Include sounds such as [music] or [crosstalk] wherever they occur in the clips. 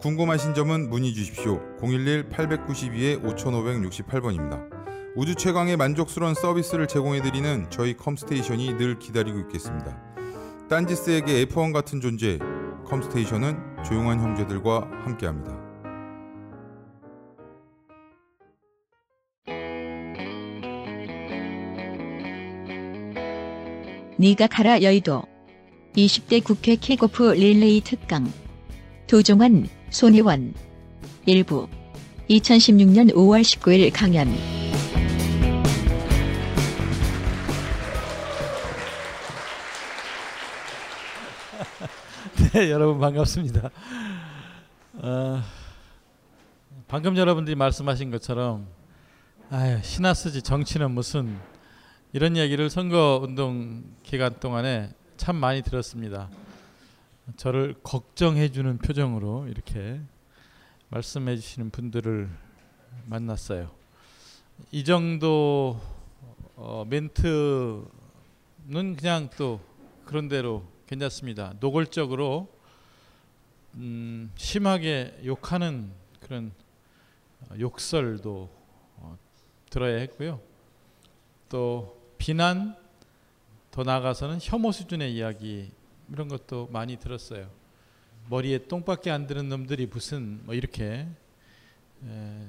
궁금하신 점은 문의 주십시오. 011-892-5568번입니다. 우주 최강의 만족스러운 서비스를 제공해드리는 저희 컴스테이션이 늘 기다리고 있겠습니다. 딴지스에게 F1 같은 존재, 컴스테이션은 조용한 형제들과 함께합니다. 네가 가라 여의도 20대 국회 킥오프 릴레이 특강 도종환, 손혜원 일부 2016년 5월 19일 강연 [laughs] 네, 여러분 반갑습니다. 어, 방금 여러분들이 말씀하신 것처럼 아유, 신나 쓰지 정치는 무슨 이런 이야기를 선거 운동 기간 동안에 참 많이 들었습니다. 저를 걱정해 주는 표정으로 이렇게 말씀해 주시는 분들을 만났어요. 이 정도 어, 멘트는 그냥 또 그런 대로 괜찮습니다. 노골적으로 음, 심하게 욕하는 그런 어, 욕설도 어, 들어야 했고요. 또 비난 더 나아가서는 혐오 수준의 이야기 이런 것도 많이 들었어요. 머리에 똥밖에 안 드는 놈들이 무슨 뭐 이렇게 에,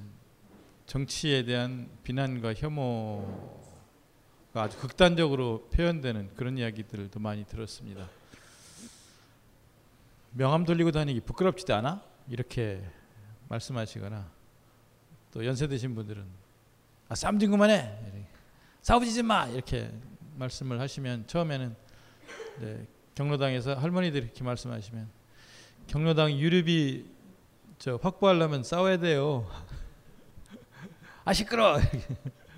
정치에 대한 비난과 혐오가 아주 극단적으로 표현되는 그런 이야기들도 많이 들었습니다. 명함 돌리고 다니기 부끄럽지도 않아? 이렇게 말씀하시거나 또 연세 드신 분들은 아 싸움 좀 그만해 싸우지 마 이렇게 말씀을 하시면 처음에는 네, 경로당에서 할머니들이 이렇게 말씀하시면 경로당 유류비 저 확보하려면 싸워야 돼요. [laughs] 아 시끄러.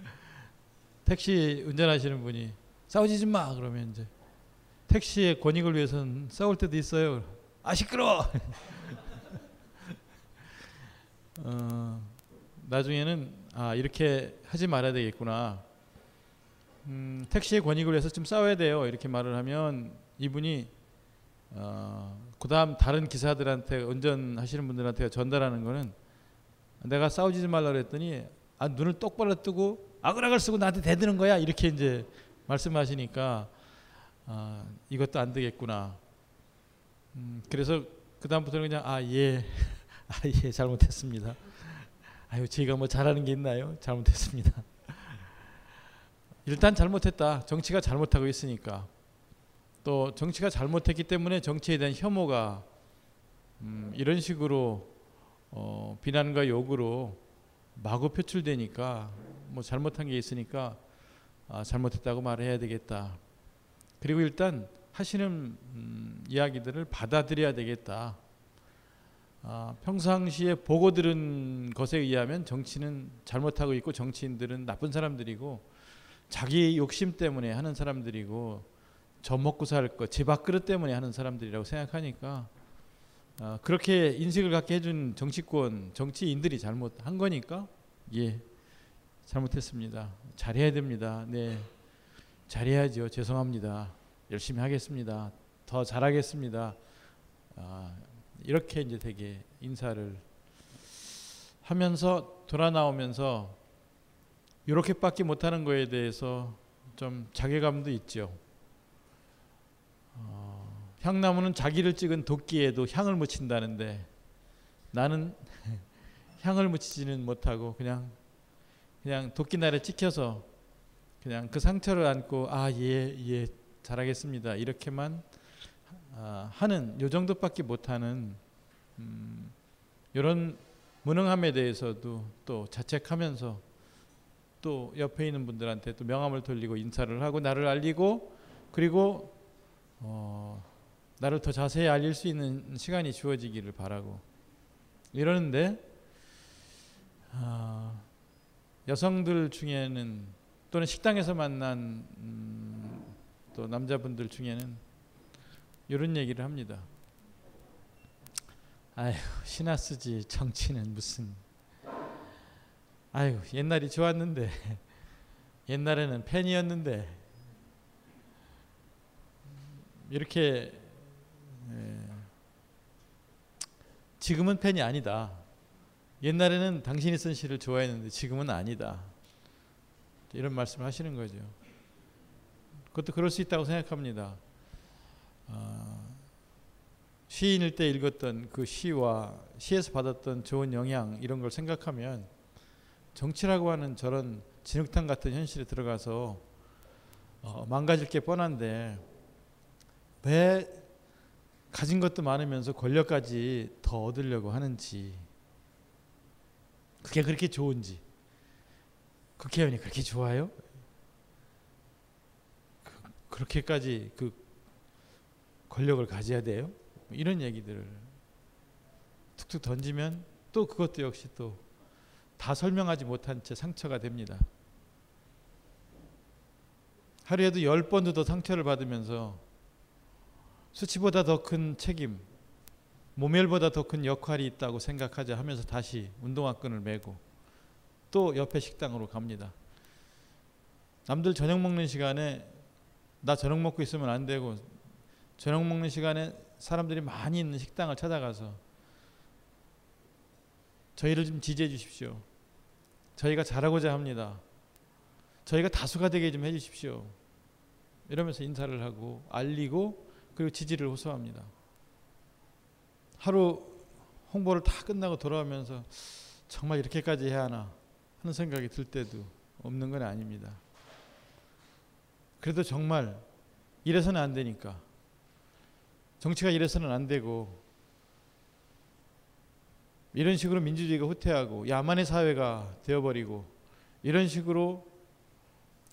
[laughs] 택시 운전하시는 분이 싸우지 좀 마. 그러면 이제 택시의 권익을 위해서는 싸울 때도 있어요. 아 시끄러. [laughs] 어, 나중에는 아 이렇게 하지 말아야 되겠구나. 음, 택시의 권익을 위해서 좀 싸워야 돼요. 이렇게 말을 하면 이분이 어, 그다음 다른 기사들한테 운전하시는 분들한테 전달하는 거는 내가 싸우지 말라 그랬더니 아 눈을 똑바로 뜨고 아글아글 쓰고 나한테 대드는 거야 이렇게 이제 말씀하시니까 아, 이것도 안 되겠구나. 음, 그래서 그 다음부터는 그냥 아 예 [laughs] 아 예 잘못했습니다. 아유 저희가 뭐 잘하는 게 있나요? 잘못했습니다. [laughs] 일단 잘못했다. 정치가 잘못하고 있으니까. 또 정치가 잘못했기 때문에 정치에 대한 혐오가 음, 이런 식으로 어, 비난과 욕으로 마구 표출되니까 뭐 잘못한 게 있으니까 아, 잘못했다고 말해야 되겠다. 그리고 일단 하시는 음, 이야기들을 받아들여야 되겠다. 아, 평상시에 보고 들은 것에 의하면 정치는 잘못하고 있고 정치인들은 나쁜 사람들이고 자기 욕심 때문에 하는 사람들이고 저 먹고 살 것, 제 밥그릇 때문에 하는 사람들이라고 생각하니까 어, 그렇게 인식을 갖게 해준 정치권, 정치인들이 잘못한 거니까 예, 잘못했습니다. 잘해야 됩니다. 네, 잘해야죠. 죄송합니다. 열심히 하겠습니다. 더 잘하겠습니다. 아, 이렇게 이제 되게 인사를 하면서 돌아 나오면서 이렇게밖에 못하는 거에 대해서 좀 자괴감도 있죠. 어, 향나무는 자기를 찍은 도끼에도 향을 묻힌다는데 나는 [laughs] 향을 묻히지는 못하고 그냥 그냥 도끼날에 찍혀서 그냥 그 상처를 안고 아예예 예, 잘하겠습니다. 이렇게만 아, 하는 요 정도밖에 못하는 음, 이런 무능함에 대해서도 또 자책하면서 또 옆에 있는 분들한테 또 명함을 돌리고 인사를 하고 나를 알리고 그리고 어, 나를 더 자세히 알릴 수 있는 시간이 주어지기를 바라고 이러는데 아, 여성들 중에는 또는 식당에서 만난 음, 또 남자분들 중에는 이런 얘기를 합니다. 아휴 신화 쓰지 정치는 무슨 아휴 옛날이 좋았는데 [laughs] 옛날에는 팬이었는데 이렇게 에, 지금은 팬이 아니다. 옛날에는 당신이 쓴 시를 좋아했는데 지금은 아니다. 이런 말씀을 하시는 거죠. 그것도 그럴 수 있다고 생각합니다. 어, 시인일 때 읽었던 그 시와 시에서 받았던 좋은 영향 이런 걸 생각하면 정치라고 하는 저런 진흙탕 같은 현실에 들어가서 어, 망가질 게 뻔한데 왜 가진 것도 많으면서 권력까지 더 얻으려고 하는지 그게 그렇게 좋은지 국회의원이 그렇게 좋아요? 그, 렇게까지그 권력을 가져야 돼요? 이런 얘기들을 툭툭 던지면 또 그것도 역시 또 다 설명하지 못한 채 상처가 됩니다. 하루에도 열 번도 더 상처를 받으면서 수치보다 더 큰 책임, 모멸보다 더 큰 역할이 있다고 생각하자 하면서 다시 운동화 끈을 메고 또 옆에 식당으로 갑니다. 남들 저녁 먹는 시간에 나 저녁 먹고 있으면 안 되고 저녁 먹는 시간에 사람들이 많이 있는 식당을 찾아가서 저희를 좀 지지해 주십시오. 저희가 잘하고자 합니다. 저희가 다수가 되게 좀 해주십시오. 이러면서 인사를 하고 알리고 그리고 지지를 호소합니다. 하루 홍보를 다 끝나고 돌아오면서 정말 이렇게까지 해야 하나 하는 생각이 들 때도 없는 건 아닙니다. 그래도 정말 이래서는 안 되니까 정치가 이래서는 안 되고 이런 식으로 민주주의가 후퇴하고 야만의 사회가 되어버리고 이런 식으로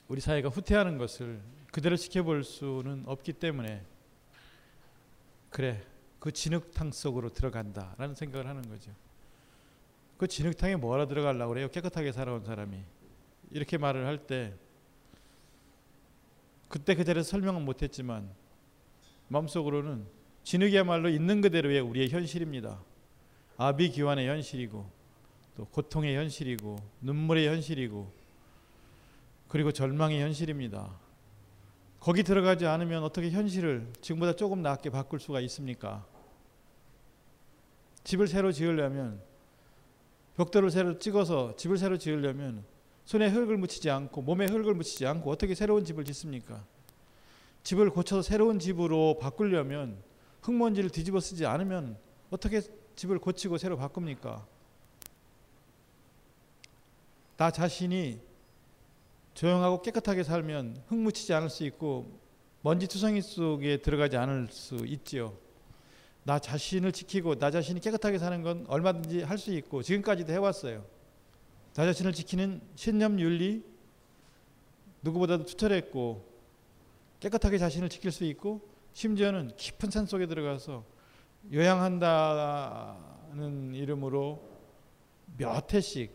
우리 사회가 후퇴하는 것을 그대로 지켜볼 수는 없기 때문에 그래 그 진흙탕 속으로 들어간다라는 생각을 하는 거죠. 그 진흙탕에 뭐하러 들어가려고 그래요? 깨끗하게 살아온 사람이 이렇게 말을 할 때 그때 그 자리에서 설명은 못했지만 마음속으로는 진흙이야말로 있는 그대로의 우리의 현실입니다. 아비기환의 현실이고 또 고통의 현실이고 눈물의 현실이고 그리고 절망의 현실입니다. 거기 들어가지 않으면 어떻게 현실을 지금보다 조금 낫게 바꿀 수가 있습니까? 집을 새로 지으려면 벽돌을 새로 찍어서 집을 새로 지으려면 손에 흙을 묻히지 않고 몸에 흙을 묻히지 않고 어떻게 새로운 집을 짓습니까? 집을 고쳐서 새로운 집으로 바꾸려면 흙먼지를 뒤집어 쓰지 않으면 어떻게 집을 고치고 새로 바꿉니까? 나 자신이 조용하고 깨끗하게 살면 흙 묻히지 않을 수 있고 먼지 투성이 속에 들어가지 않을 수 있지요. 나 자신을 지키고 나 자신이 깨끗하게 사는 건 얼마든지 할 수 있고 지금까지도 해왔어요. 나 자신을 지키는 신념 윤리 누구보다도 투철했고 깨끗하게 자신을 지킬 수 있고 심지어는 깊은 산 속에 들어가서 요양한다는 이름으로 몇 회씩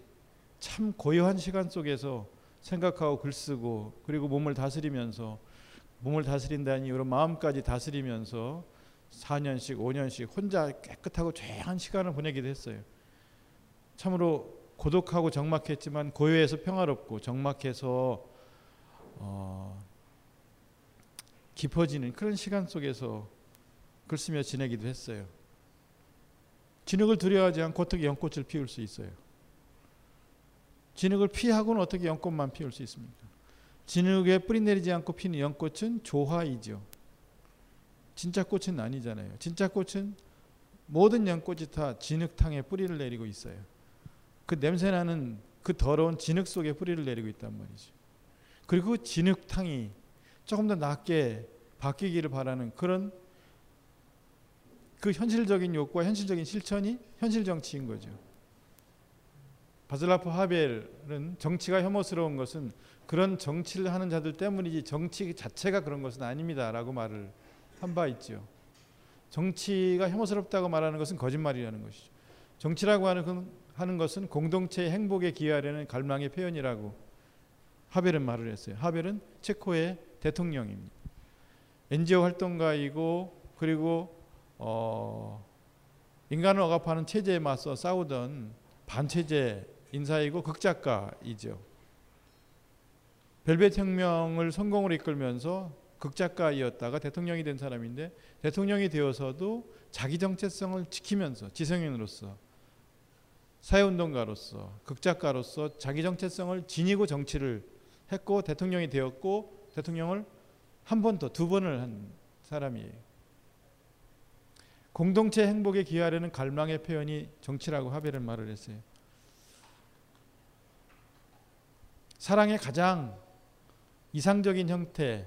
참 고요한 시간 속에서 생각하고 글쓰고 그리고 몸을 다스리면서 몸을 다스린다는 이유로 마음까지 다스리면서 4년씩 5년씩 혼자 깨끗하고 조용한 시간을 보내기도 했어요. 참으로 고독하고 적막했지만 고요해서 평화롭고 적막해서 어, 깊어지는 그런 시간 속에서 글 쓰며 지내기도 했어요. 진흙을 두려워하지 않고 어떻게 연꽃을 피울 수 있어요? 진흙을 피하고는 어떻게 연꽃만 피울 수 있습니까? 진흙에 뿌리 내리지 않고 피는 연꽃은 조화이죠. 진짜 꽃은 아니잖아요. 진짜 꽃은 모든 연꽃이 다 진흙탕에 뿌리를 내리고 있어요. 그 냄새나는 그 더러운 진흙 속에 뿌리를 내리고 있단 말이죠. 그리고 그 진흙탕이 조금 더 낫게 바뀌기를 바라는 그런 그 현실적인 욕구와 현실적인 실천이 현실 정치인 거죠. 바슬라프 하벨은 정치가 혐오스러운 것은 그런 정치를 하는 자들 때문이지 정치 자체가 그런 것은 아닙니다라고 말을 한 바 있죠. 정치가 혐오스럽다고 말하는 것은 거짓말이라는 것이죠. 정치라고 하는 건 하는 것은 공동체의 행복에 기여하려는 갈망의 표현이라고 하벨은 말을 했어요. 하벨은 체코의 대통령입니다. NGO 활동가이고 그리고 어 인간을 억압하는 체제에 맞서 싸우던 반체제 인사이고 극작가이죠. 벨벳 혁명을 성공으로 이끌면서 극작가이었다가 대통령이 된 사람인데 대통령이 되어서도 자기 정체성을 지키면서 지성인으로서 사회운동가로서 극작가로서 자기 정체성을 지니고 정치를 했고 대통령이 되었고 대통령을 한 번 더 두 번을 한 사람이에요. 공동체 행복에 기여하려는 갈망의 표현이 정치라고 하벨은 말을 했어요. 사랑의 가장 이상적인 형태,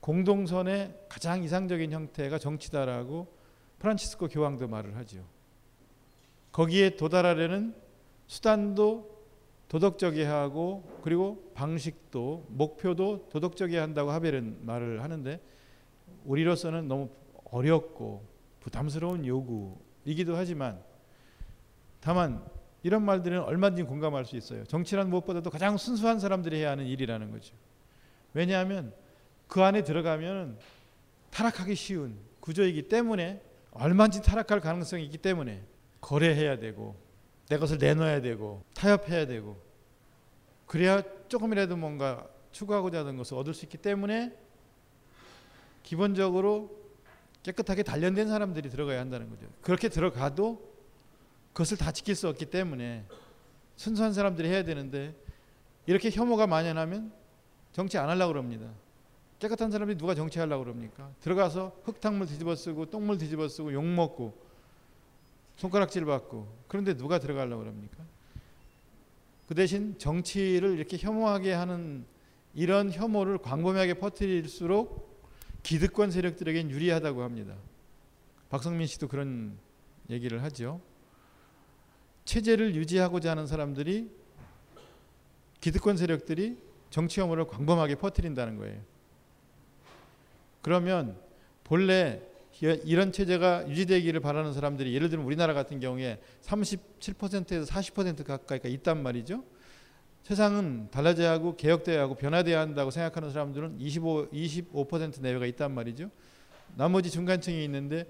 공동선의 가장 이상적인 형태가 정치다라고 프란치스코 교황도 말을 하죠. 거기에 도달하려는 수단도 도덕적이야 하고 그리고 방식도 목표도 도덕적이야 한다고 하벨은 말을 하는데 우리로서는 너무 어렵고 부담스러운 요구이기도 하지만 다만 이런 말들은 얼마든지 공감할 수 있어요. 정치란 무엇보다도 가장 순수한 사람들이 해야 하는 일이라는 거죠. 왜냐하면 그 안에 들어가면 타락하기 쉬운 구조이기 때문에 얼마든지 타락할 가능성이 있기 때문에 거래해야 되고 내 것을 내놔야 되고 타협해야 되고 그래야 조금이라도 뭔가 추구하고자 하는 것을 얻을 수 있기 때문에 기본적으로 깨끗하게 단련된 사람들이 들어가야 한다는 거죠. 그렇게 들어가도 그것을 다 지킬 수 없기 때문에 순수한 사람들이 해야 되는데 이렇게 혐오가 만연하면 정치 안 하려고 그럽니다. 깨끗한 사람들이 누가 정치하려고 그럽니까? 들어가서 흙탕물 뒤집어 쓰고 똥물 뒤집어 쓰고 욕 먹고 손가락질 받고 그런데 누가 들어가려고 그럽니까? 그 대신 정치를 이렇게 혐오하게 하는 이런 혐오를 광범위하게 퍼뜨릴수록 기득권 세력들에겐 유리하다고 합니다. 박성민 씨도 그런 얘기를 하죠. 체제를 유지하고자 하는 사람들이 기득권 세력들이 정치 혐오를 광범하게 퍼뜨린다는 거예요. 그러면 본래 이런 체제가 유지되기를 바라는 사람들이 예를 들면 우리나라 같은 경우에 37%에서 40% 가까이가 있단 말이죠. 세상은 달라져야 하고 개혁돼야 하고 변화돼야 한다고 생각하는 사람들은 25, 25% 내외가 있단 말이죠. 나머지 중간층이 있는데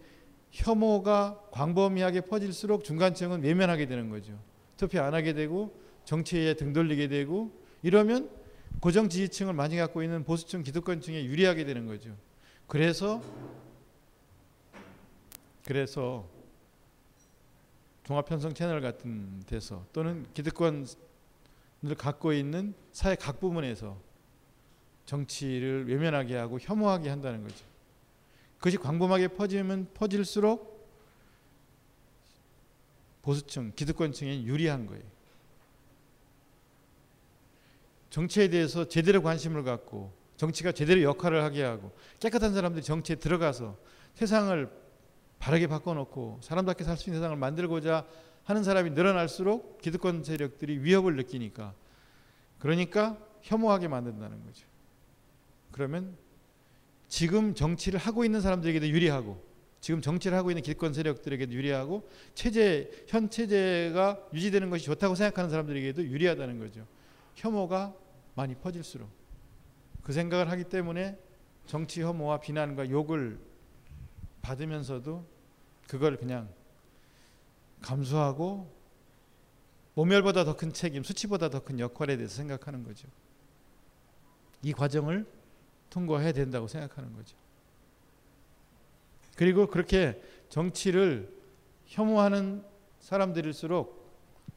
혐오가 광범위하게 퍼질수록 중간층은 외면하게 되는 거죠. 투표 안 하게 되고 정치에 등 돌리게 되고 이러면 고정 지지층을 많이 갖고 있는 보수층 기득권층에 유리하게 되는 거죠. 그래서 그래서 종합편성 채널 같은 데서 또는 기득권을 갖고 있는 사회 각 부문에서 정치를 외면하게 하고 혐오하게 한다는 거죠. 그것이 광범하게 퍼지면 퍼질수록 보수층, 기득권층에 유리한 거예요. 정치에 대해서 제대로 관심을 갖고 정치가 제대로 역할을 하게 하고 깨끗한 사람들이 정치에 들어가서 세상을 바르게 바꿔놓고 사람답게 살 수 있는 세상을 만들고자 하는 사람이 늘어날수록 기득권 세력들이 위협을 느끼니까 그러니까 혐오하게 만든다는 거죠. 그러면 지금 정치를 하고 있는 사람들에게도 유리하고 지금 정치를 하고 있는 기득권 세력들에게도 유리하고 체제 현 체제가 유지되는 것이 좋다고 생각하는 사람들에게도 유리하다는 거죠. 혐오가 많이 퍼질수록 그 생각을 하기 때문에 정치 혐오와 비난과 욕을 받으면서도 그걸 그냥 감수하고 모멸보다 더 큰 책임, 수치보다 더 큰 역할에 대해서 생각하는 거죠. 이 과정을 통과해야 된다고 생각하는 거죠. 그리고 그렇게 정치를 혐오하는 사람들일수록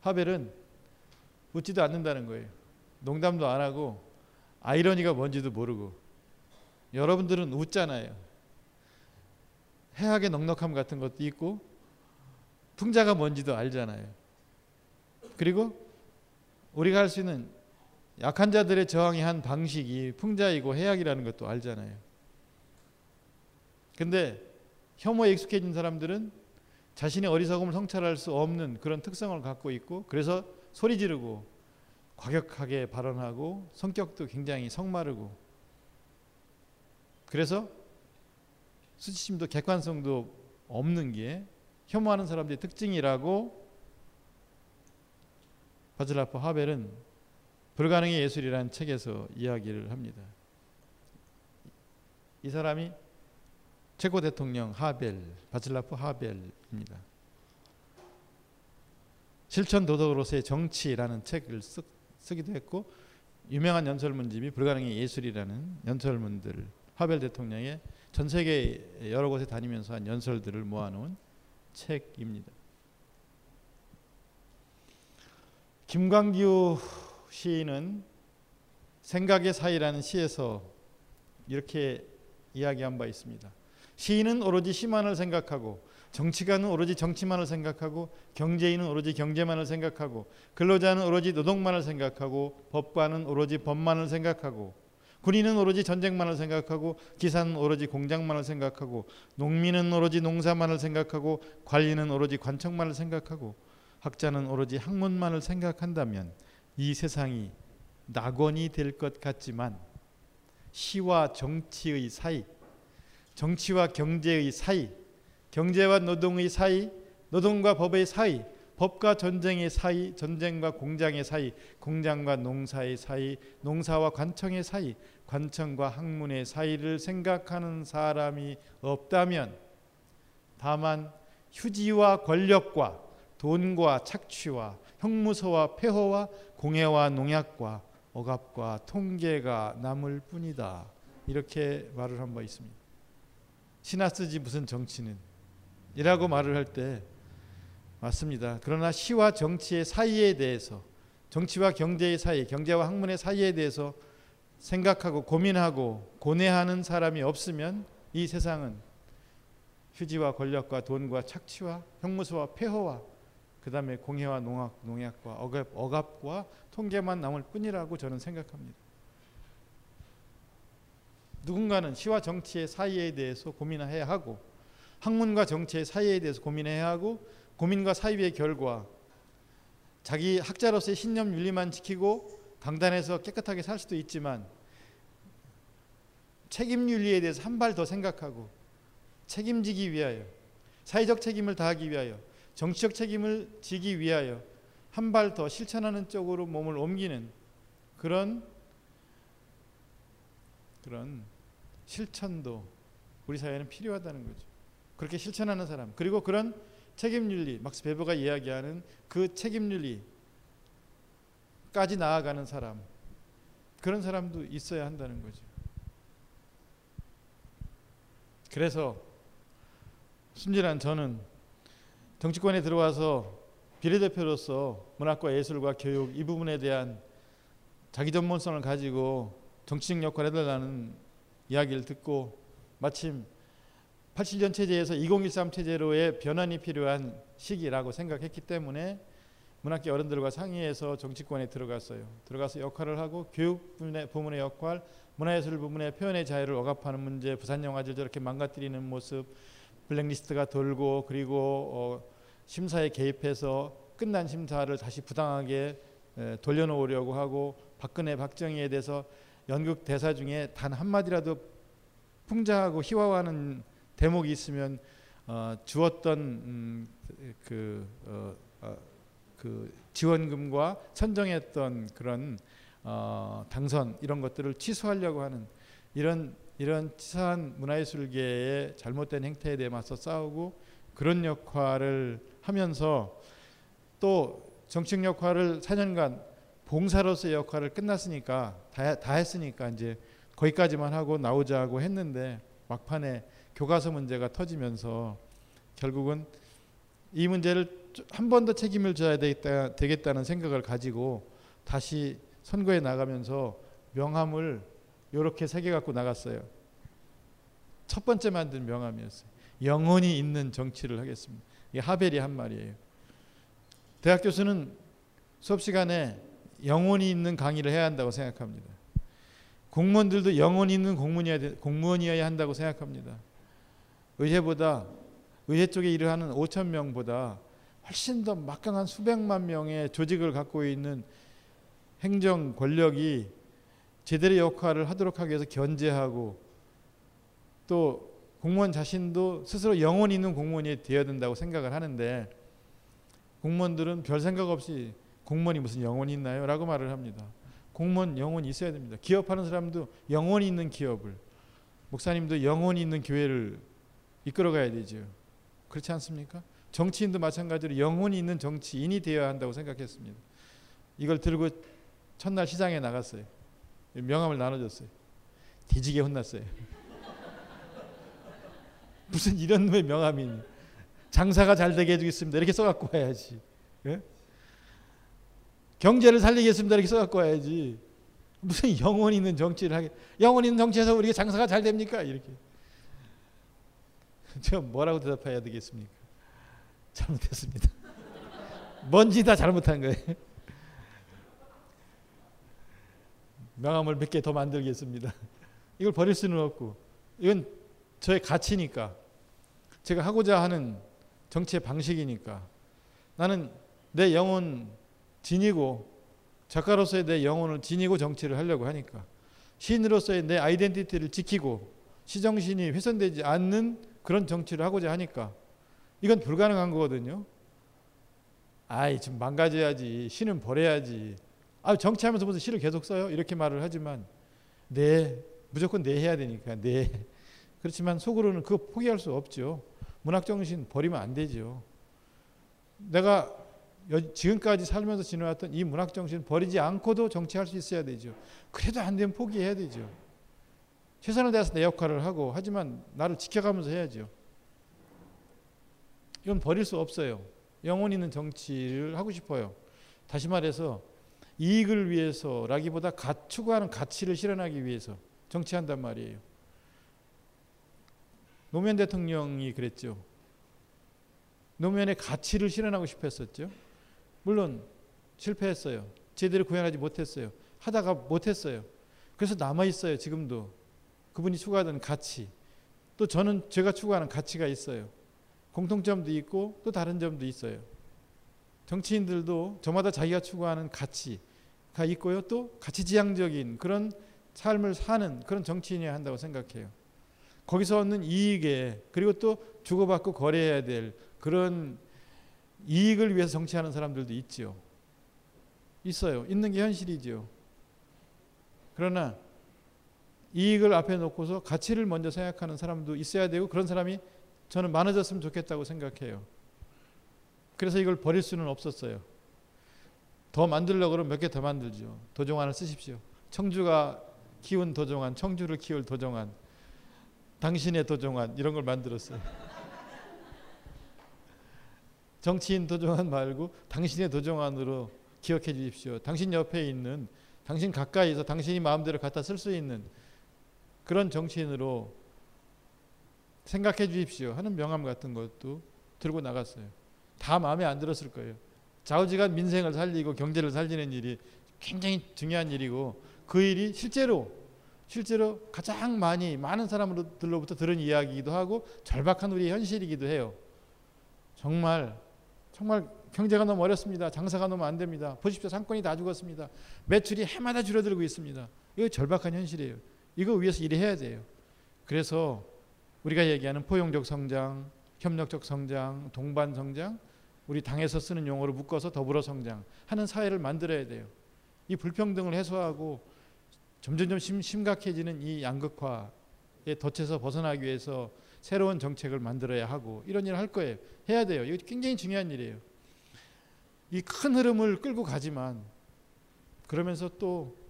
하벨은 웃지도 않는다는 거예요. 농담도 안 하고 아이러니가 뭔지도 모르고 여러분들은 웃잖아요. 해악의 넉넉함 같은 것도 있고 풍자가 뭔지도 알잖아요. 그리고 우리가 할 수 있는 약한 자들의 저항이 한 방식이 풍자이고 해악이라는 것도 알잖아요. 근데 혐오에 익숙해진 사람들은 자신의 어리석음을 성찰할 수 없는 그런 특성을 갖고 있고 그래서 소리 지르고 과격하게 발언하고 성격도 굉장히 성마르고 그래서 수치심도 객관성도 없는 게 혐오하는 사람들의 특징이라고 바질라프 하벨은 불가능의 예술이라는 책에서 이야기를 합니다. 이 사람이 최고 대통령 하벨, 바질라프 하벨입니다. 실천 도덕으로서의 정치라는 책을 쓰, 쓰기도 했고 유명한 연설문집이 불가능의 예술이라는 연설문들 하벨 대통령의 전 세계 여러 곳에 다니면서 한 연설들을 모아놓은 책입니다. 김광규 시인은 생각의 사이라는 시에서 이렇게 이야기한 바 있습니다. 시인은 오로지 시만을 생각하고 정치가는 오로지 정치만을 생각하고 경제인은 오로지 경제만을 생각하고 근로자는 오로지 노동만을 생각하고 법관은 오로지 법만을 생각하고 군인은 오로지 전쟁만을 생각하고 기사는 오로지 공장만을 생각하고 농민은 오로지 농사만을 생각하고 관리는 오로지 관청만을 생각하고 학자는 오로지 학문만을 생각한다면 이 세상이 낙원이 될 것 같지만 시와 정치의 사이 정치와 경제의 사이 경제와 노동의 사이, 노동과 법의 사이, 법과 전쟁의 사이, 전쟁과 공장의 사이, 공장과 농사의 사이, 농사와 관청의 사이, 관청과 학문의 사이를 생각하는 사람이 없다면 다만 휴지와 권력과 돈과 착취와 형무소와 폐허와 공해와 농약과 억압과 통계가 남을 뿐이다. 이렇게 말을 한 바 있습니다. 신나 쓰지 무슨 정치는 이라고 말을 할 때 맞습니다. 그러나 시와 정치의 사이에 대해서 정치와 경제의 사이, 경제와 학문의 사이에 대해서 생각하고 고민하고 고뇌하는 사람이 없으면 이 세상은 휴지와 권력과 돈과 착취와 형무소와 폐허와 그 다음에 공해와 농약, 농약과 억압, 억압과 통계만 남을 뿐이라고 저는 생각합니다. 누군가는 시와 정치의 사이에 대해서 고민해야 하고 학문과 정치의 사이에 대해서 고민해야 하고 고민과 사이의 결과 자기 학자로서의 신념 윤리만 지키고 강단에서 깨끗하게 살 수도 있지만 책임 윤리에 대해서 한 발 더 생각하고 책임지기 위하여 사회적 책임을 다하기 위하여 정치적 책임을 지기 위하여 한 발 더 실천하는 쪽으로 몸을 옮기는 그런 그런 실천도 우리 사회는 필요하다는 거죠. 그렇게 실천하는 사람 그리고 그런 책임윤리 막스 베버가 이야기하는 그 책임윤리까지 나아가는 사람 그런 사람도 있어야 한다는 거죠. 그래서 순진한 저는 정치권에 들어와서 비례대표로서 문학과 예술과 교육 이 부분에 대한 자기 전문성을 가지고 정치적 역할을 해달라는 이야기를 듣고 마침 87년 체제에서 2013 체제로의 변환이 필요한 시기라고 생각했기 때문에 문학계 어른들과 상의해서 정치권에 들어갔어요. 들어가서 역할을 하고 교육 부문의 역할, 문화예술 부문의 표현의 자유를 억압하는 문제, 부산 영화제 저렇게 망가뜨리는 모습, 블랙리스트가 돌고 그리고 어, 심사에 개입해서 끝난 심사를 다시 부당하게 에, 돌려놓으려고 하고 박근혜, 박정희에 대해서 연극 대사 중에 단 한마디라도 풍자하고 희화화하는 대목이 있으면 어, 주었던 음, 그, 어, 어, 그 지원금과 선정했던 그런 어, 당선 이런 것들을 취소하려고 하는 이런 이런 치사한 문화예술계의 잘못된 행태에 대해 맞서 싸우고 그런 역할을 하면서 또 정책 역할을 4년간 봉사로서의 역할을 끝났으니까 다, 다 했으니까 이제 거기까지만 하고 나오자고 했는데 막판에 교과서 문제가 터지면서 결국은 이 문제를 한 번 더 책임을 져야 되겠다, 되겠다는 생각을 가지고 다시 선거에 나가면서 명함을 이렇게 세 개 갖고 나갔어요. 첫 번째 만든 명함이었어요. 영혼이 있는 정치를 하겠습니다. 이게 하벨이 한 말이에요. 대학 교수는 수업 시간에 영혼이 있는 강의를 해야 한다고 생각합니다. 공무원들도 영혼이 있는 공무원이어야, 공무원이어야 한다고 생각합니다. 의회보다 의회 쪽에 일을 하는 5천 명보다 훨씬 더 막강한 수백만 명의 조직을 갖고 있는 행정 권력이 제대로 역할을 하도록 하기 위해서 견제하고 또 공무원 자신도 스스로 영혼 있는 공무원이 되어야 된다고 생각을 하는데 공무원들은 별 생각 없이 공무원이 무슨 영혼이 있나요? 라고 말을 합니다. 공무원 영혼이 있어야 됩니다. 기업하는 사람도 영혼이 있는 기업을 목사님도 영혼이 있는 교회를 이끌어가야 되죠. 그렇지 않습니까? 정치인도 마찬가지로 영혼이 있는 정치인이 되어야 한다고 생각했습니다. 이걸 들고 첫날 시장에 나갔어요. 명함을 나눠줬어요. 뒤지게 혼났어요. [laughs] 무슨 이런 놈의 명함이니? 장사가 잘 되게 해주겠습니다. 이렇게 써갖고 와야지. 예? 경제를 살리겠습니다. 이렇게 써갖고 와야지. 무슨 영혼 있는 정치를 하게. 영혼 있는 정치에서 우리가 장사가 잘 됩니까? 이렇게. [laughs] 저 뭐라고 대답해야 되겠습니까? 잘못했습니다. [laughs] 뭔지 다 잘못한 거예요. 명함을 몇 개 더 만들겠습니다. [laughs] 이걸 버릴 수는 없고 이건 저의 가치니까 제가 하고자 하는 정치의 방식이니까 나는 내 영혼 지니고 작가로서의 내 영혼을 지니고 정치를 하려고 하니까 시인으로서의 내 아이덴티티를 지키고 시정신이 훼손되지 않는 그런 정치를 하고자 하니까 이건 불가능한 거거든요. 아이 좀 망가져야지 시는 버려야지. 아 정치하면서 무슨 시를 계속 써요? 이렇게 말을 하지만 네 무조건 네 해야 되니까 네 그렇지만 속으로는 그거 포기할 수 없죠. 문학 정신 버리면 안 되죠. 내가 지금까지 살면서 지내왔던 이 문학 정신 버리지 않고도 정치할 수 있어야 되죠. 그래도 안 되면 포기해야 되죠. 최선을 다해서 내 역할을 하고 하지만 나를 지켜가면서 해야죠. 이건 버릴 수 없어요. 영혼 있는 정치를 하고 싶어요. 다시 말해서 이익을 위해서라기보다 가, 추구하는 가치를 실현하기 위해서 정치한단 말이에요. 노무현 대통령이 그랬죠. 노무현의 가치를 실현하고 싶었었죠. 물론 실패했어요. 제대로 구현하지 못했어요. 하다가 못했어요. 그래서 남아 있어요. 지금도 그분이 추구하던 가치. 또 저는 제가 추구하는 가치가 있어요. 공통점도 있고 또 다른 점도 있어요. 정치인들도 저마다 자기가 추구하는 가치가 있고요. 또 가치지향적인 그런 삶을 사는 그런 정치인이어야 한다고 생각해요. 거기서 얻는 이익에 그리고 또 주고받고 거래해야 될 그런 이익을 위해서 정치하는 사람들도 있죠. 있어요. 있는 게 현실이죠. 그러나 이익을 앞에 놓고서 가치를 먼저 생각하는 사람도 있어야 되고 그런 사람이 저는 많아졌으면 좋겠다고 생각해요. 그래서 이걸 버릴 수는 없었어요. 더 만들려고 그러면 몇 개 더 만들죠. 도종환을 쓰십시오. 청주가 키운 도종환, 청주를 키울 도종환, 당신의 도종환 이런 걸 만들었어요. [laughs] 정치인 도종환 말고 당신의 도종환으로 기억해 주십시오. 당신 옆에 있는 당신 가까이서 당신이 마음대로 갖다 쓸 수 있는 그런 정치인으로 생각해 주십시오 하는 명함 같은 것도 들고 나갔어요. 다 마음에 안 들었을 거예요. 좌우지간 민생을 살리고 경제를 살리는 일이 굉장히 중요한 일이고 그 일이 실제로 실제로 가장 많이 많은 사람들로부터 들은 이야기이기도 하고 절박한 우리 현실이기도 해요. 정말 정말 경제가 너무 어렵습니다. 장사가 너무 안 됩니다. 보십시오. 상권이 다 죽었습니다. 매출이 해마다 줄어들고 있습니다. 이거 절박한 현실이에요. 이거 위해서 일해야 돼요. 그래서 우리가 얘기하는 포용적 성장, 협력적 성장, 동반 성장, 우리 당에서 쓰는 용어로 묶어서 더불어 성장 하는 사회를 만들어야 돼요. 이 불평등을 해소하고 점점점 심, 심각해지는 이 양극화의 덫에서 벗어나기 위해서 새로운 정책을 만들어야 하고 이런 일을 할 거예요. 해야 돼요. 이거 굉장히 중요한 일이에요. 이 큰 흐름을 끌고 가지만 그러면서 또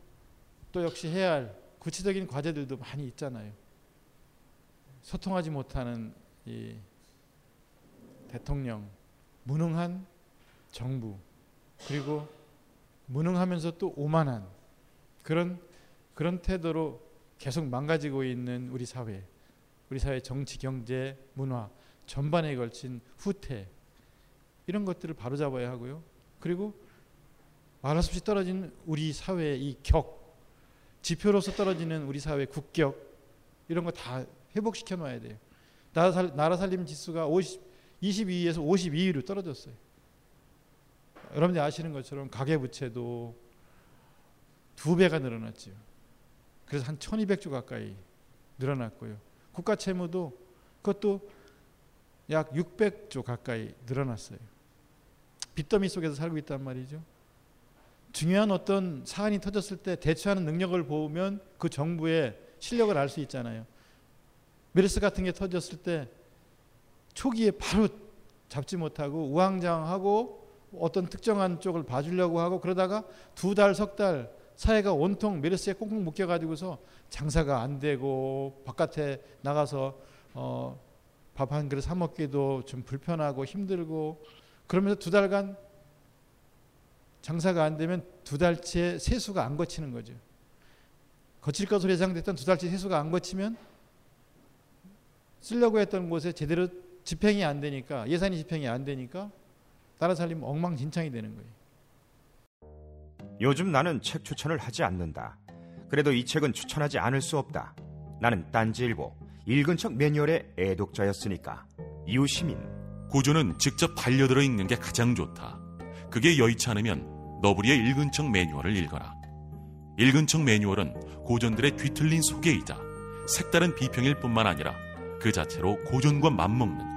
또 역시 해야 할 구체적인 과제들도 많이 있잖아요. 소통하지 못하는 이 대통령, 무능한 정부, 그리고 무능하면서 또 오만한 그런 그런 태도로 계속 망가지고 있는 우리 사회, 우리 사회 정치, 경제, 문화 전반에 걸친 후퇴 이런 것들을 바로잡아야 하고요. 그리고 말할 수 없이 떨어진 우리 사회의 이 격, 지표로서 떨어지는 우리 사회 국격 이런 거 다 회복시켜 놔야 돼요. 나라, 살, 나라 살림 지수가 50, 22위에서 52위로 떨어졌어요. 여러분들이 아시는 것처럼 가계부채도 두 배가 늘어났죠. 그래서 한 1200조 가까이 늘어났고요. 국가 채무도 그것도 약 600조 가까이 늘어났어요. 빚더미 속에서 살고 있단 말이죠. 중요한 어떤 사안이 터졌을 때 대처하는 능력을 보면 그 정부의 실력을 알 수 있잖아요. 메르스 같은 게 터졌을 때 초기에 바로 잡지 못하고 우왕좌왕하고 어떤 특정한 쪽을 봐주려고 하고 그러다가 두 달, 석 달 사회가 온통 메르스에 꽁꽁 묶여가지고서 장사가 안 되고 바깥에 나가서 어, 밥 한 그릇 사 먹기도 좀 불편하고 힘들고 그러면서 두 달간 장사가 안 되면 두 달째 세수가 안 거치는 거죠. 거칠 것으로 예상됐던 두 달째 세수가 안 거치면 쓰려고 했던 곳에 제대로 집행이 안 되니까 예산이 집행이 안 되니까 따라 살림 엉망진창이 되는 거예요. 요즘 나는 책 추천을 하지 않는다. 그래도 이 책은 추천하지 않을 수 없다. 나는 딴지일보 읽은 척 매뉴얼의 애독자였으니까. 이웃 시민 고전은 직접 반려들어 읽는 게 가장 좋다. 그게 여의치 않으면 너부리의 읽은 척 매뉴얼을 읽어라. 읽은 척 매뉴얼은 고전들의 뒤틀린 소개이자 색다른 비평일 뿐만 아니라 그 자체로 고전과 맞먹는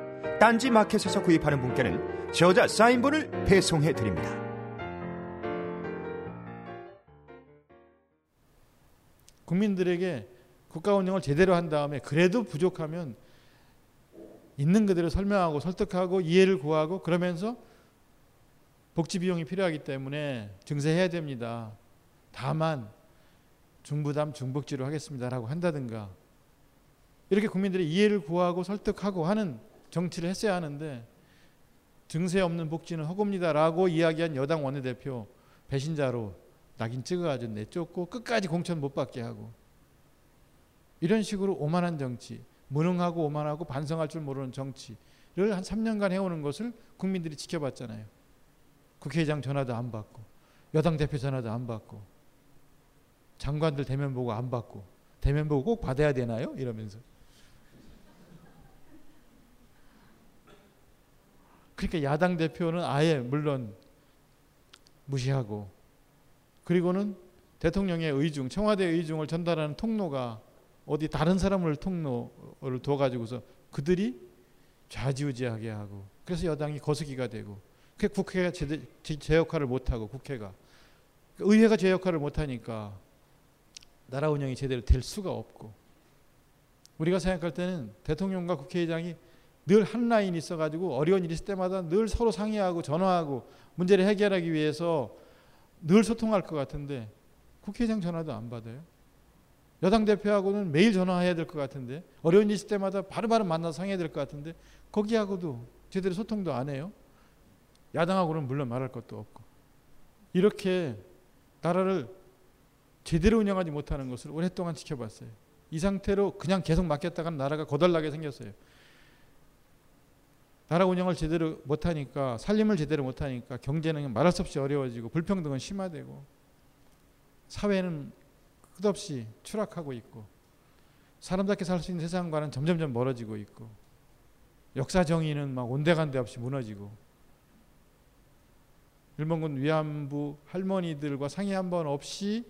딴지 마켓에서 구입하는 분께는 저자 사인본을 배송해 드립니다. 국민들에게 국가 운영을 제대로 한 다음에 그래도 부족하면 있는 그대로 설명하고 설득하고 이해를 구하고 그러면서 복지 비용이 필요하기 때문에 증세해야 됩니다. 다만 중부담 중복지로 하겠습니다라고 한다든가 이렇게 국민들이 이해를 구하고 설득하고 하는 정치를 했어야 하는데 증세 없는 복지는 허구입니다라고 이야기한 여당 원내대표 배신자로 낙인 찍어가지고 내쫓고 끝까지 공천 못 받게 하고 이런 식으로 오만한 정치, 무능하고 오만하고 반성할 줄 모르는 정치를 한 3년간 해오는 것을 국민들이 지켜봤잖아요. 국회의장 전화도 안 받고 여당 대표 전화도 안 받고 장관들 대면 보고 안 받고 대면 보고 꼭 받아야 되나요? 이러면서 그러니까 야당 대표는 아예 물론 무시하고 그리고는 대통령의 의중, 청와대 의중을 전달하는 통로가 어디 다른 사람을 통로를 둬 가지고서 그들이 좌지우지하게 하고 그래서 여당이 거수기가 되고 그 국회가 제, 제 역할을 못 하고 국회가. 의회가 제 역할을 못 하니까 나라 운영이 제대로 될 수가 없고 우리가 생각할 때는 대통령과 국회의장이 늘 한 라인 있어 가지고 어려운 일이 있을 때마다 늘 서로 상의하고 전화하고 문제를 해결하기 위해서 늘 소통할 것 같은데 국회의장 전화도 안 받아요. 여당 대표하고는 매일 전화해야 될 것 같은데 어려운 일 있을 때마다 바로바로 만나서 상의해야 될 것 같은데 거기하고도 제대로 소통도 안 해요. 야당하고는 물론 말할 것도 없고 이렇게 나라를 제대로 운영하지 못하는 것을 오랫동안 지켜봤어요. 이 상태로 그냥 계속 맡겼다가 나라가 거덜나게 생겼어요. 나라 운영을 제대로 못하니까 살림을 제대로 못하니까 경제는 말할 수 없이 어려워지고 불평등은 심화되고 사회는 끝없이 추락하고 있고 사람답게 살 수 있는 세상과는 점점점 멀어지고 있고 역사 정의는 막 온데간데 없이 무너지고 일본군 위안부 할머니들과 상의 한 번 없이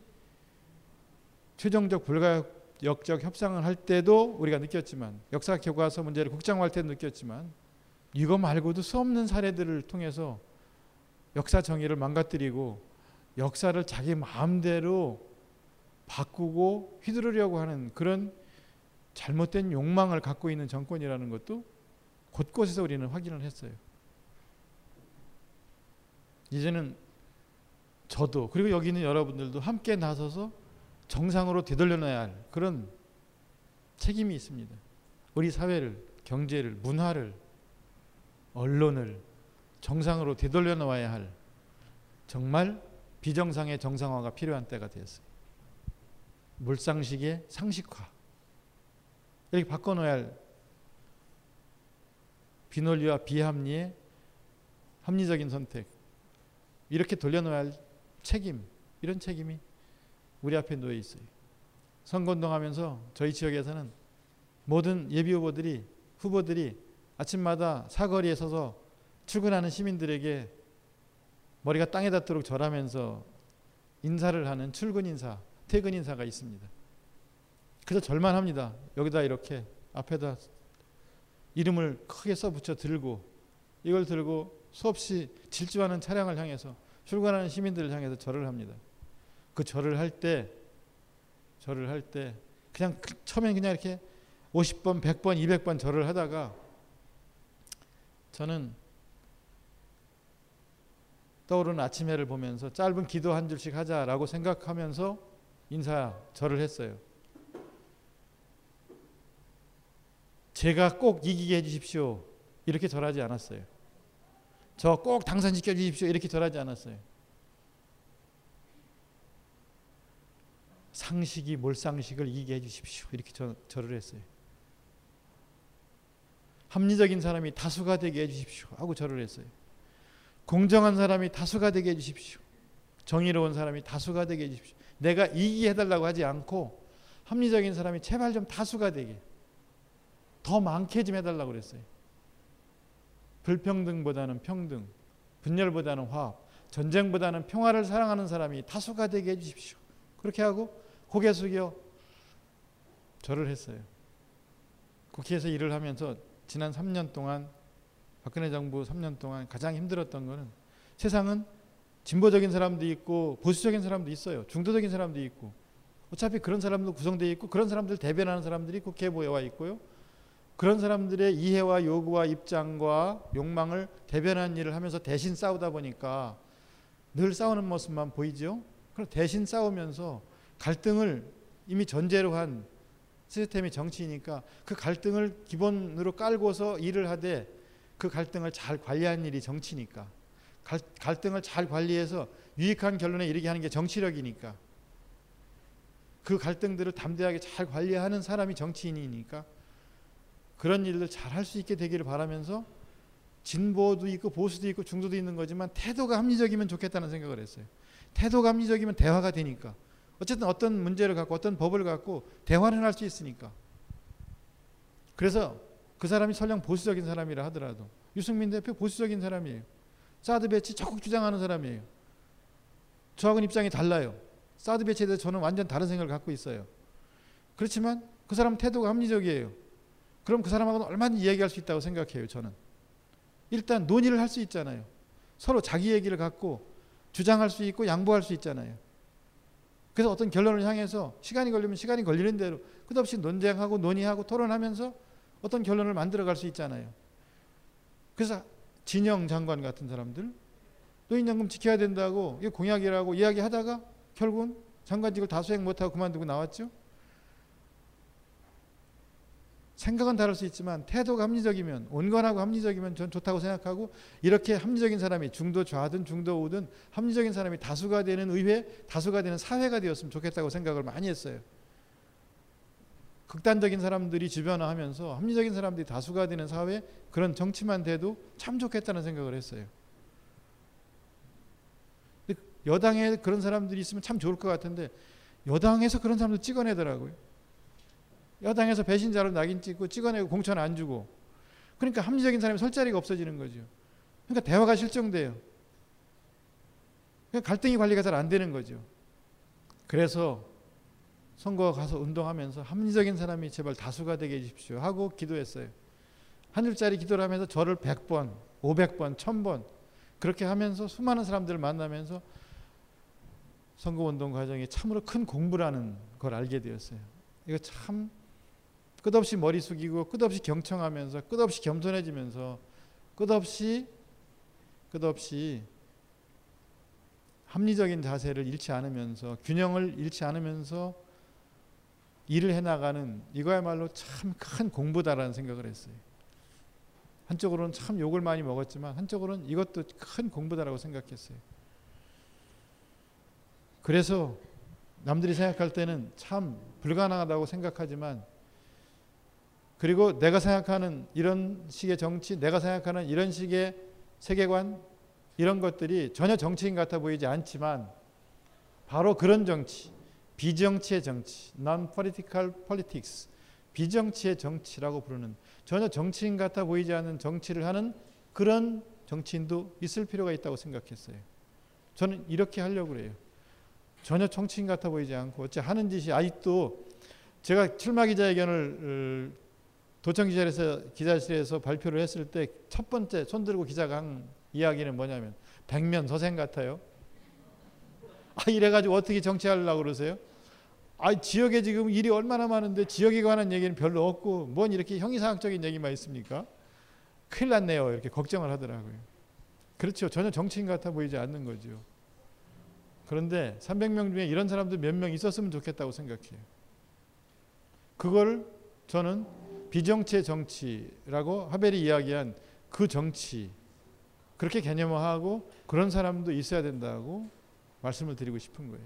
최종적 불가역적 협상을 할 때도 우리가 느꼈지만 역사 교과서 문제를 국장화할 때도 느꼈지만 이거 말고도 수없는 사례들을 통해서 역사 정의를 망가뜨리고 역사를 자기 마음대로 바꾸고 휘두르려고 하는 그런 잘못된 욕망을 갖고 있는 정권이라는 것도 곳곳에서 우리는 확인을 했어요. 이제는 저도 그리고 여기 있는 여러분들도 함께 나서서 정상으로 되돌려놔야 할 그런 책임이 있습니다. 우리 사회를, 경제를, 문화를 언론을 정상으로 되돌려 놓아야 할 정말 비정상의 정상화가 필요한 때가 되었어요. 물상식의 상식화. 이렇게 바꿔놓아야 할 비논리와 비합리의 합리적인 선택. 이렇게 돌려놓아야 할 책임. 이런 책임이 우리 앞에 놓여 있어요. 선거운동 하면서 저희 지역에서는 모든 예비 후보들이 후보들이 아침마다 사거리에 서서 출근하는 시민들에게 머리가 땅에 닿도록 절하면서 인사를 하는 출근 인사, 퇴근 인사가 있습니다. 그래서 절만합니다. 여기다 이렇게 앞에다 이름을 크게 써 붙여 들고 이걸 들고 수없이 질주하는 차량을 향해서 출근하는 시민들을 향해서 절을 합니다. 그 절을 할 때 절을 할 때 그냥 그 처음엔 그냥 이렇게 50번, 100번, 200번 절을 하다가 저는 떠오르는 아침 해를 보면서 짧은 기도 한 줄씩 하자라고 생각하면서 인사 절을 했어요. 제가 꼭 이기게 해주십시오. 이렇게 절하지 않았어요. 저 꼭 당선시켜 주십시오. 이렇게 절하지 않았어요. 상식이 몰상식을 이기게 해주십시오. 이렇게 저, 절을 했어요. 합리적인 사람이 다수가 되게 해주십시오. 하고 절을 했어요. 공정한 사람이 다수가 되게 해주십시오. 정의로운 사람이 다수가 되게 해주십시오. 내가 이기게 해달라고 하지 않고 합리적인 사람이 제발 좀 다수가 되게 더 많게 좀 해달라고 그랬어요. 불평등보다는 평등, 분열보다는 화합, 전쟁보다는 평화를 사랑하는 사람이 다수가 되게 해주십시오. 그렇게 하고 고개 숙여 절을 했어요. 국회에서 일을 하면서 지난 3년 동안 박근혜 정부 3년 동안 가장 힘들었던 거는 세상은 진보적인 사람도 있고 보수적인 사람도 있어요. 중도적인 사람도 있고 어차피 그런 사람도 구성되어 있고 그런 사람들 대변하는 사람들이 국회에 와 있고요. 그런 사람들의 이해와 요구와 입장과 욕망을 대변하는 일을 하면서 대신 싸우다 보니까 늘 싸우는 모습만 보이죠. 그럼 대신 싸우면서 갈등을 이미 전제로 한 시스템이 정치이니까 그 갈등을 기본으로 깔고서 일을 하되 그 갈등을 잘 관리하는 일이 정치니까 갈, 갈등을 잘 관리해서 유익한 결론에 이르게 하는 게 정치력이니까 그 갈등들을 담대하게 잘 관리하는 사람이 정치인이니까 그런 일들 잘 할 수 있게 되기를 바라면서 진보도 있고 보수도 있고 중도도 있는 거지만 태도가 합리적이면 좋겠다는 생각을 했어요. 태도가 합리적이면 대화가 되니까. 어쨌든 어떤 문제를 갖고 어떤 법을 갖고 대화를 할 수 있으니까. 그래서 그 사람이 설령 보수적인 사람이라 하더라도 유승민 대표 보수적인 사람이에요. 사드 배치 적극 주장하는 사람이에요. 저하고는 입장이 달라요. 사드 배치에 대해서 저는 완전 다른 생각을 갖고 있어요. 그렇지만 그 사람 태도가 합리적이에요. 그럼 그 사람하고는 얼마든지 이야기할 수 있다고 생각해요. 저는. 일단 논의를 할 수 있잖아요. 서로 자기 얘기를 갖고 주장할 수 있고 양보할 수 있잖아요. 그래서 어떤 결론을 향해서 시간이 걸리면 시간이 걸리는 대로 끝없이 논쟁하고 논의하고 토론하면서 어떤 결론을 만들어 갈 수 있잖아요. 그래서 진영 장관 같은 사람들 노인연금 지켜야 된다고 이게 공약이라고 이야기하다가 결국은 장관직을 다 수행 못하고 그만두고 나왔죠. 생각은 다를 수 있지만 태도가 합리적이면 온건하고 합리적이면 전 좋다고 생각하고 이렇게 합리적인 사람이 중도 좌든 중도 우든 합리적인 사람이 다수가 되는 의회, 다수가 되는 사회가 되었으면 좋겠다고 생각을 많이 했어요. 극단적인 사람들이 주변화하면서 합리적인 사람들이 다수가 되는 사회 그런 정치만 돼도 참 좋겠다는 생각을 했어요. 여당에 그런 사람들이 있으면 참 좋을 것 같은데 여당에서 그런 사람들 찍어내더라고요. 여당에서 배신자로 낙인 찍고 찍어내고 공천 안 주고 그러니까 합리적인 사람이 설 자리가 없어지는 거죠. 그러니까 대화가 실종돼요. 그러니까 갈등이 관리가 잘 안 되는 거죠. 그래서 선거 가서 운동하면서 합리적인 사람이 제발 다수가 되게 해주십시오 하고 기도했어요. 한 줄짜리 기도를 하면서 저를 100번, 500번, 1000번 그렇게 하면서 수많은 사람들을 만나면서 선거운동 과정이 참으로 큰 공부라는 걸 알게 되었어요. 이거 참 끝없이 머리 숙이고 끝없이 경청하면서 끝없이 겸손해지면서 끝없이 끝없이 합리적인 자세를 잃지 않으면서 균형을 잃지 않으면서 일을 해나가는 이거야말로 참 큰 공부다라는 생각을 했어요. 한쪽으로는 참 욕을 많이 먹었지만 한쪽으로는 이것도 큰 공부다라고 생각했어요. 그래서 남들이 생각할 때는 참 불가능하다고 생각하지만 그리고 내가 생각하는 이런 식의 정치, 내가 생각하는 이런 식의 세계관 이런 것들이 전혀 정치인 같아 보이지 않지만 바로 그런 정치, 비정치의 정치, non-political politics, 비정치의 정치라고 부르는 전혀 정치인 같아 보이지 않는 정치를 하는 그런 정치인도 있을 필요가 있다고 생각했어요. 저는 이렇게 하려고 그래요. 전혀 정치인 같아 보이지 않고 어째 하는 짓이 아직도 제가 출마 기자회견을 어, 도청 기자실에서 기자실에서 발표를 했을 때 첫 번째 손 들고 기자가 한 이야기는 뭐냐면 백면 서생 같아요. 아 이래가지고 어떻게 정치하려고 그러세요? 아 지역에 지금 일이 얼마나 많은데 지역에 관한 얘기는 별로 없고 뭔 이렇게 형이상학적인 얘기만 있습니까? 큰일 났네요. 이렇게 걱정을 하더라고요. 그렇죠. 전혀 정치인 같아 보이지 않는 거죠. 그런데 300명 중에 이런 사람들 몇 명 있었으면 좋겠다고 생각해요. 그걸 저는 비정치의 정치라고 하벨이 이야기한 그 정치 그렇게 개념화하고 그런 사람도 있어야 된다고 말씀을 드리고 싶은 거예요.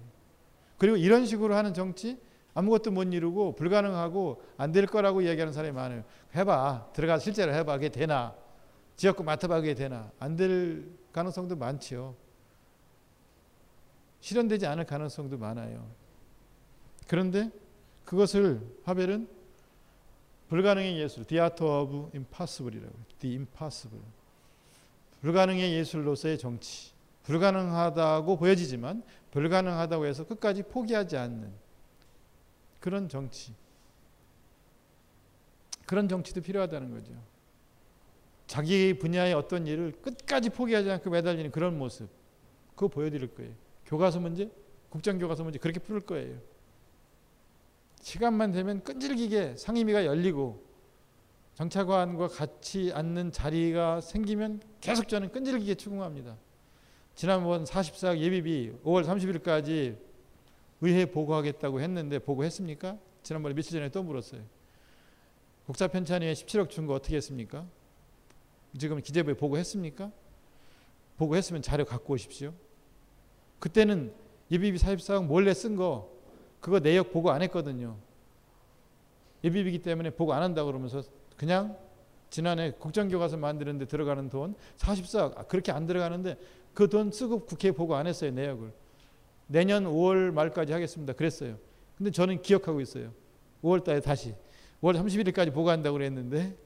그리고 이런 식으로 하는 정치 아무것도 못 이루고 불가능하고 안 될 거라고 얘기하는 사람이 많아요. 해봐. 들어가 실제로 해봐. 그게 되나. 지역구 맡아봐. 그게 되나. 안 될 가능성도 많지요. 실현되지 않을 가능성도 많아요. 그런데 그것을 하벨은 불가능의 예술, The Art of Impossible이라고 The Impossible. 불가능의 예술로서의 정치. 불가능하다고 보여지지만 불가능하다고 해서 끝까지 포기하지 않는 그런 정치. 그런 정치도 필요하다는 거죠. 자기 분야의 어떤 일을 끝까지 포기하지 않고 매달리는 그런 모습. 그거 보여드릴 거예요. 교과서 문제, 국정교과서 문제 그렇게 풀 거예요. 시간만 되면 끈질기게 상임위가 열리고 정차관과 같이 앉는 자리가 생기면 계속 저는 끈질기게 추궁합니다. 지난번 44억 예비비 5월 30일까지 의회 보고하겠다고 했는데 보고했습니까? 지난번에 며칠 전에 또 물었어요. 국사 편찬위에 17억 준 거 어떻게 했습니까? 지금 기재부에 보고했습니까? 보고했으면 자료 갖고 오십시오. 그때는 예비비 44억 몰래 쓴 거 그거 내역 보고 안 했거든요. 예비비기 때문에 보고 안 한다 그러면서 그냥 지난해 국정교과서 만드는데 들어가는 돈 44억 아, 그렇게 안 들어가는데 그 돈 쓰고 국회에 보고 안 했어요 내역을. 내년 5월 말까지 하겠습니다. 그랬어요. 근데 저는 기억하고 있어요. 5월 달에 다시 5월 31일까지 보고한다고 그랬는데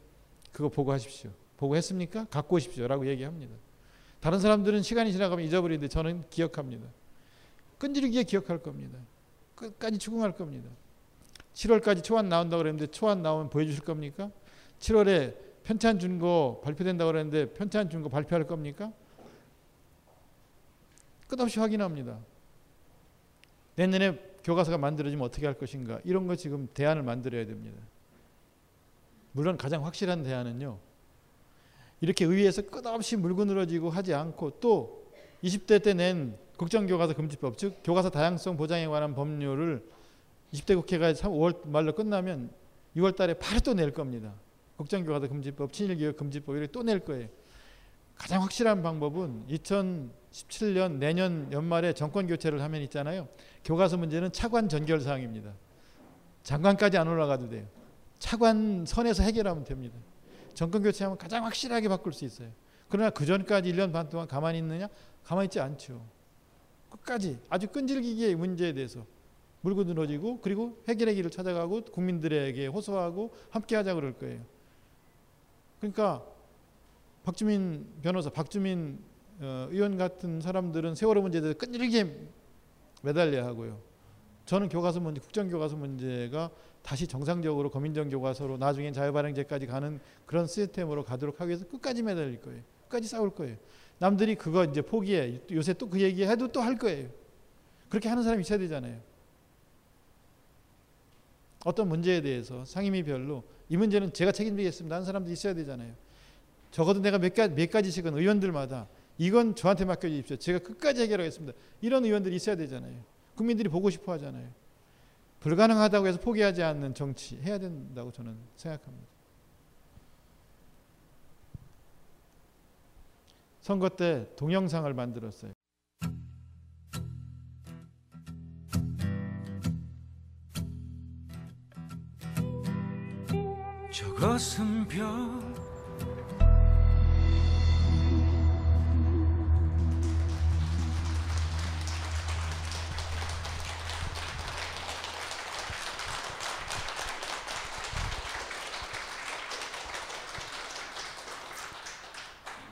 그거 보고하십시오. 보고했습니까? 갖고 오십시오. 라고 얘기합니다. 다른 사람들은 시간이 지나가면 잊어버리는데 저는 기억합니다. 끈질기게 기억할 겁니다 끝까지 추궁할 겁니다. 7월까지 초안 나온다고 그랬는데 초안 나오면 보여주실 겁니까? 7월에 편찬 준거 발표된다고 그랬는데 편찬 준거 발표할 겁니까? 끝없이 확인합니다. 내년에 교과서가 만들어지면 어떻게 할 것인가 이런 거 지금 대안을 만들어야 됩니다. 물론 가장 확실한 대안은요. 이렇게 의회에서 끝없이 물고 늘어지고 하지 않고 또 20대 때 낸 국정 교과서 금지법 즉 교과서 다양성 보장에 관한 법률을 20대 국회가 5월 말로 끝나면 6월 달에 바로 또 낼 겁니다. 국정 교과서 금지법, 친일교육 금지법 이렇게 또 낼 거예요. 가장 확실한 방법은 2017년 내년 연말에 정권 교체를 하면 있잖아요. 교과서 문제는 차관 전결 사항입니다. 장관까지 안 올라가도 돼요. 차관 선에서 해결하면 됩니다. 정권 교체하면 가장 확실하게 바꿀 수 있어요. 그러나 그 전까지 1년 반 동안 가만히 있느냐? 가만히 있지 않죠. 끝까지 아주 끈질기게 문제에 대해서 물고 늘어지고 그리고 해결의 길을 찾아가고 국민들에게 호소하고 함께 하자 그럴 거예요. 그러니까 박주민 변호사, 박주민 어, 의원 같은 사람들은 세월호 문제에 대해서 끈질기게 매달려야 하고요. 저는 교과서 문제, 국정교과서 문제가 다시 정상적으로 거민정 교과서로 나중엔 자유발행제까지 가는 그런 시스템으로 가도록 하기 위해서 끝까지 매달릴 거예요. 끝까지 싸울 거예요. 남들이 그거 이제 포기해. 요새 또 그 얘기 해도 또 할 거예요. 그렇게 하는 사람이 있어야 되잖아요. 어떤 문제에 대해서 상임위별로 이 문제는 제가 책임지겠습니다 하는 사람도 있어야 되잖아요. 적어도 내가 몇, 가지, 몇 가지씩은 의원들마다 이건 저한테 맡겨주십시오. 제가 끝까지 해결하겠습니다. 이런 의원들이 있어야 되잖아요. 국민들이 보고 싶어 하잖아요. 불가능하다고 해서 포기하지 않는 정치 해야 된다고 저는 생각합니다. 선거 때 동영상을 만들었어요. 저것은 별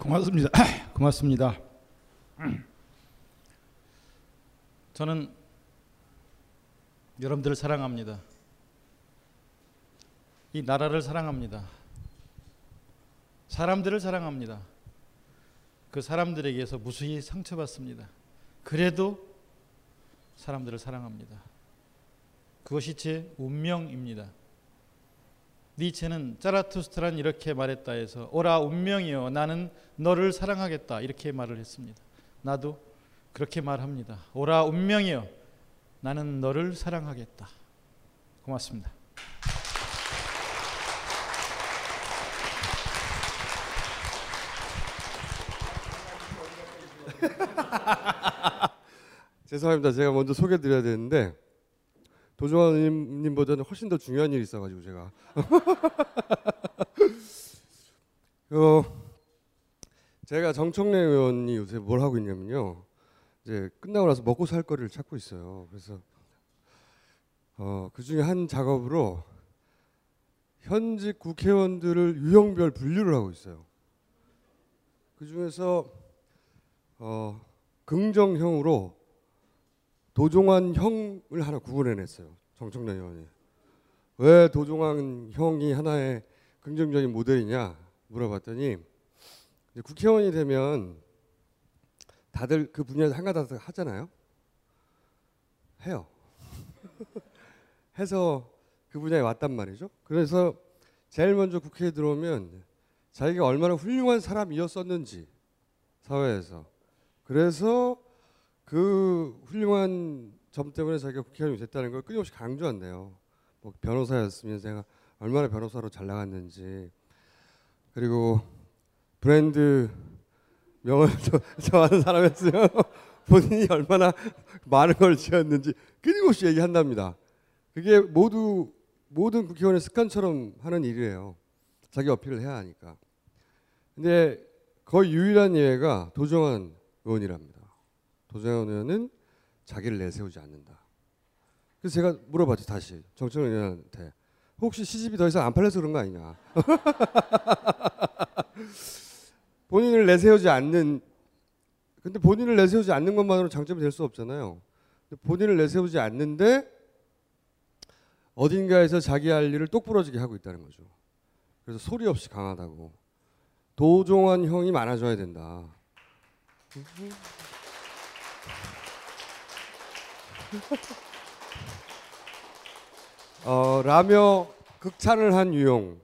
고맙습니다. [clears throat] 고맙습니다. 저는 여러분들을 사랑합니다. 이 나라를 사랑합니다. 사람들을 사랑합니다. 그 사람들에게서 무수히 상처받습니다. 그래도 사람들을 사랑합니다. 그것이 제 운명입니다. 니체는 짜라투스트란 이렇게 말했다 해서 오라 운명이여 나는 너를 사랑하겠다 이렇게 말을 했습니다. 나도 그렇게 말합니다. 오라 운명이여 나는 너를 사랑하겠다. 고맙습니다. [laughs] 죄송합니다. 제가 먼저 소개드려야 되는데 도종환 님보다는 훨씬 더 중요한 일이 있어가지고 제가 [laughs] 어, 제가 정청래 의원이 요새 뭘 하고 있냐면요. 이제 끝나고 나서 먹고 살 거리를 찾고 있어요. 그래서 어, 그 중에 한 작업으로 현직 국회의원들을 유형별 분류를 하고 있어요. 그 중에서 어, 긍정형으로 도종환 형을 하나 구분해냈어요. 정청래 의원이. 왜 도종환 형이 하나의 긍정적인 모델이냐 물어봤더니 국회의원이 되면 다들 그 분야에서 한가닥 하잖아요. 해요. [laughs] 해서 그 분야에 왔단 말이죠. 그래서 제일 먼저 국회에 들어오면 자기가 얼마나 훌륭한 사람이었었는지 사회에서 그래서 그 훌륭한 점 때문에 자기가 국회의원이 됐다는 걸 끊임없이 강조한대요. 뭐 변호사였으면 제가 얼마나 변호사로 잘 나갔는지 그리고 브랜드 명을 [laughs] 좋아하는 사람이었으면 [laughs] 본인이 얼마나 많은 걸 지었는지 끊임없이 얘기한답니다. 그게 모두 모든 국회의원의 습관처럼 하는 일이에요. 자기 어필을 해야 하니까. 근데 거의 유일한 예가 도정환 의원이랍니다. 도정환 의원은 자기를 내세우지 않는다. 그래서 제가 물어봤죠 다시 정청래 의원한테 혹시 시집이 더 이상 안 팔려서 그런 거 아니냐? [laughs] 본인을 내세우지 않는 근데 본인을 내세우지 않는 것만으로 장점이 될 수 없잖아요. 본인을 내세우지 않는데 어딘가에서 자기 할 일을 똑부러지게 하고 있다는 거죠. 그래서 소리 없이 강하다고 도종환 형이 많아져야 된다. 어, 라며 극찬을 한 유형.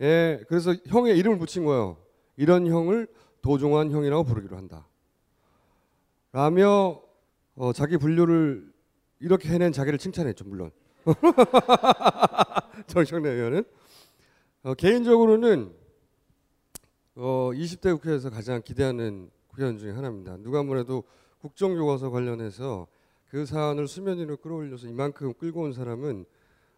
예, 그래서 형의 이름을 붙인 거예요. 이런 형을 도종환 형이라고 부르기로 한다. 라며 어, 자기 분류를 이렇게 해낸 자기를 칭찬했죠, 물론. [laughs] 정청래 의원은 어, 개인적으로는 어, 20대 국회에서 가장 기대하는 국회의원 중에 하나입니다. 누가 뭐래도 국정교과서 관련해서 그 사안을 수면 위로 끌어올려서 이만큼 끌고 온 사람은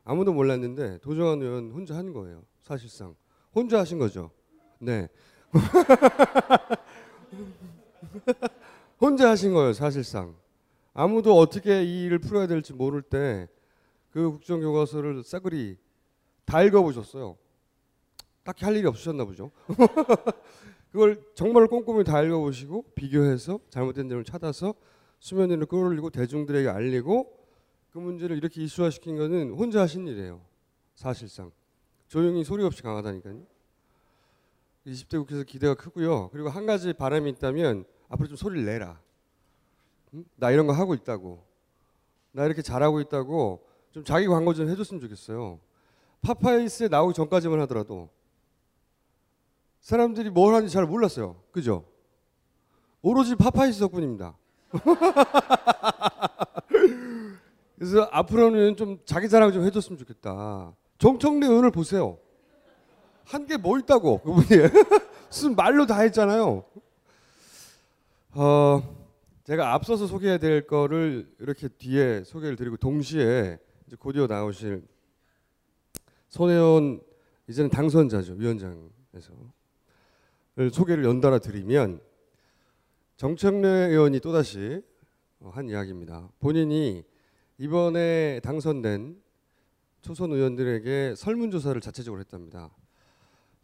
아무도 몰랐는데 도정환 의원 혼자 한 거예요. 사실상 혼자 하신 거죠. 네. [laughs] 혼자 하신 거예요. 사실상 아무도 어떻게 이 일을 풀어야 될지 모를 때 그 국정교과서를 싸그리 다 읽어보셨어요. 딱히 할 일이 없으셨나 보죠. [laughs] 그걸 정말 꼼꼼히 다 읽어보시고 비교해서 잘못된 점을 찾아서 수면 위로 끌어올리고 대중들에게 알리고 그 문제를 이렇게 이슈화시킨 거는 혼자 하신 일이에요. 사실상 조용히 소리 없이 강하다니까요. 20대 국회에서 기대가 크고요. 그리고 한 가지 바람이 있다면 앞으로 좀 소리를 내라. 응? 나 이런 거 하고 있다고. 나 이렇게 잘하고 있다고 좀 자기 광고 좀 해줬으면 좋겠어요. 파파이스에 나오기 전까지만 하더라도 사람들이 뭘 하는지 잘 몰랐어요. 그죠? 오로지 파파이스 덕분입니다. [laughs] 그래서 앞으로는 좀 자기 자랑 좀 해줬으면 좋겠다. 정청래 의원을 보세요. 한 게 뭐 있다고 그분이 [laughs] 무슨 말로 다 했잖아요. 어, 제가 앞서서 소개해야 될 거를 이렇게 뒤에 소개를 드리고 동시에 이제 곧이어 나오실 손혜원 이제는 당선자죠 위원장에서 소개를 연달아 드리면 정청래 의원이 또다시 어, 한 이야기입니다. 본인이 이번에 당선된 초선 의원들에게 설문조사를 자체적으로 했답니다.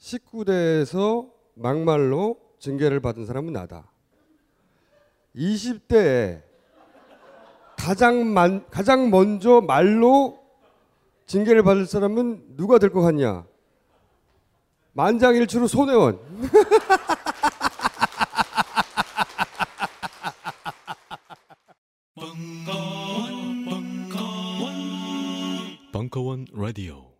19대에서 막말로 징계를 받은 사람은 나다. 20대에 가장, 만, 가장 먼저 말로 징계를 받을 사람은 누가 될 것 같냐? 만장일치로 손혜원. [laughs] Tokawan Radio.